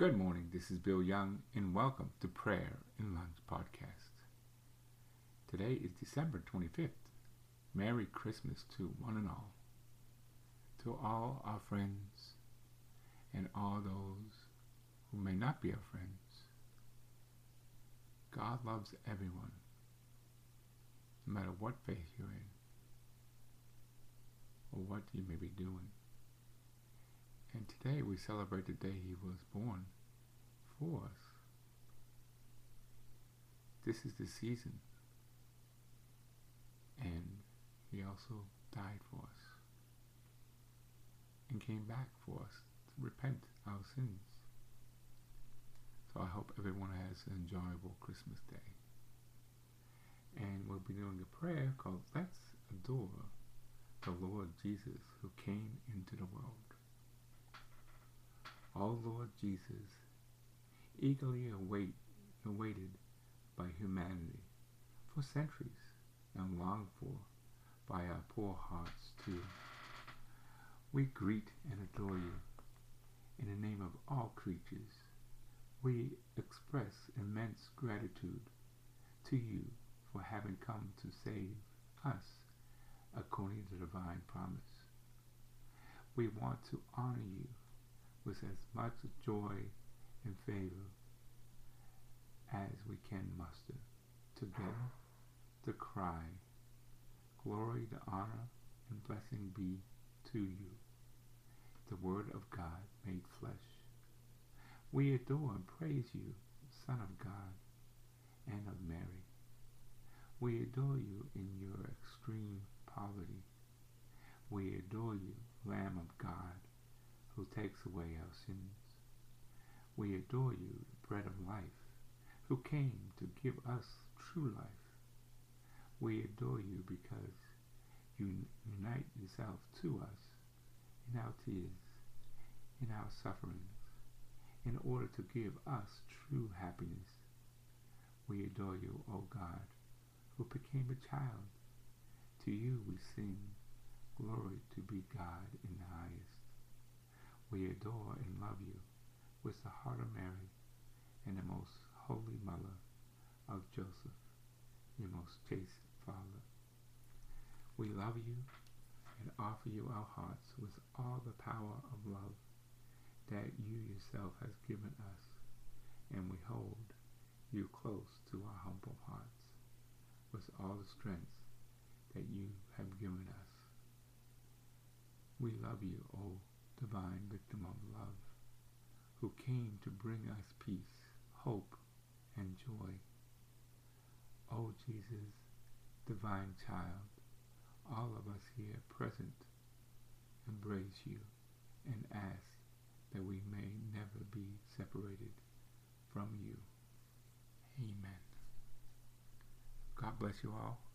Good morning. This is Bill Young, and welcome to Prayer and Lunch Podcast. Today is December 25th. Merry Christmas to one and all. To all our friends and all those who may not be our friends. God loves everyone, no matter what faith you're in or what you may be doing. And today we celebrate the day he was born for us. This is the season. And he also died for us and came back for us to repent our sins. So I hope everyone has an enjoyable Christmas day. And we'll be doing a prayer called Let's Adore the Lord Jesus who came into the world. O Lord Jesus, eagerly await, awaited by humanity for centuries and longed for by our poor hearts too. We greet and adore you. In the name of all creatures, we express immense gratitude to you for having come to save us according to divine promise. We want to honor you with as much joy and favor as we can muster together to cry, Glory, the honor, and blessing be to you, the Word of God made flesh. We adore and praise you, Son of God and of Mary. We adore you in your extreme poverty. We adore you, Lamb of God, who takes away our sins. We adore you, the bread of life, who came to give us true life. We adore you because you unite yourself to us in our tears, in our sufferings, in order to give us true happiness. We adore you, O God, who became a child. To you we sing, glory to be God in the highest. We adore and love you with the heart of Mary and the most holy mother of Joseph, your most chaste father. We love you and offer you our hearts with all the power of love that you yourself has given us, and we hold you close to our humble hearts with all the strength that you have given us. We love you, O divine victim of love, who came to bring us peace, hope, and joy. O Jesus, divine child, all of us here present embrace you and ask that we may never be separated from you. Amen. God bless you all.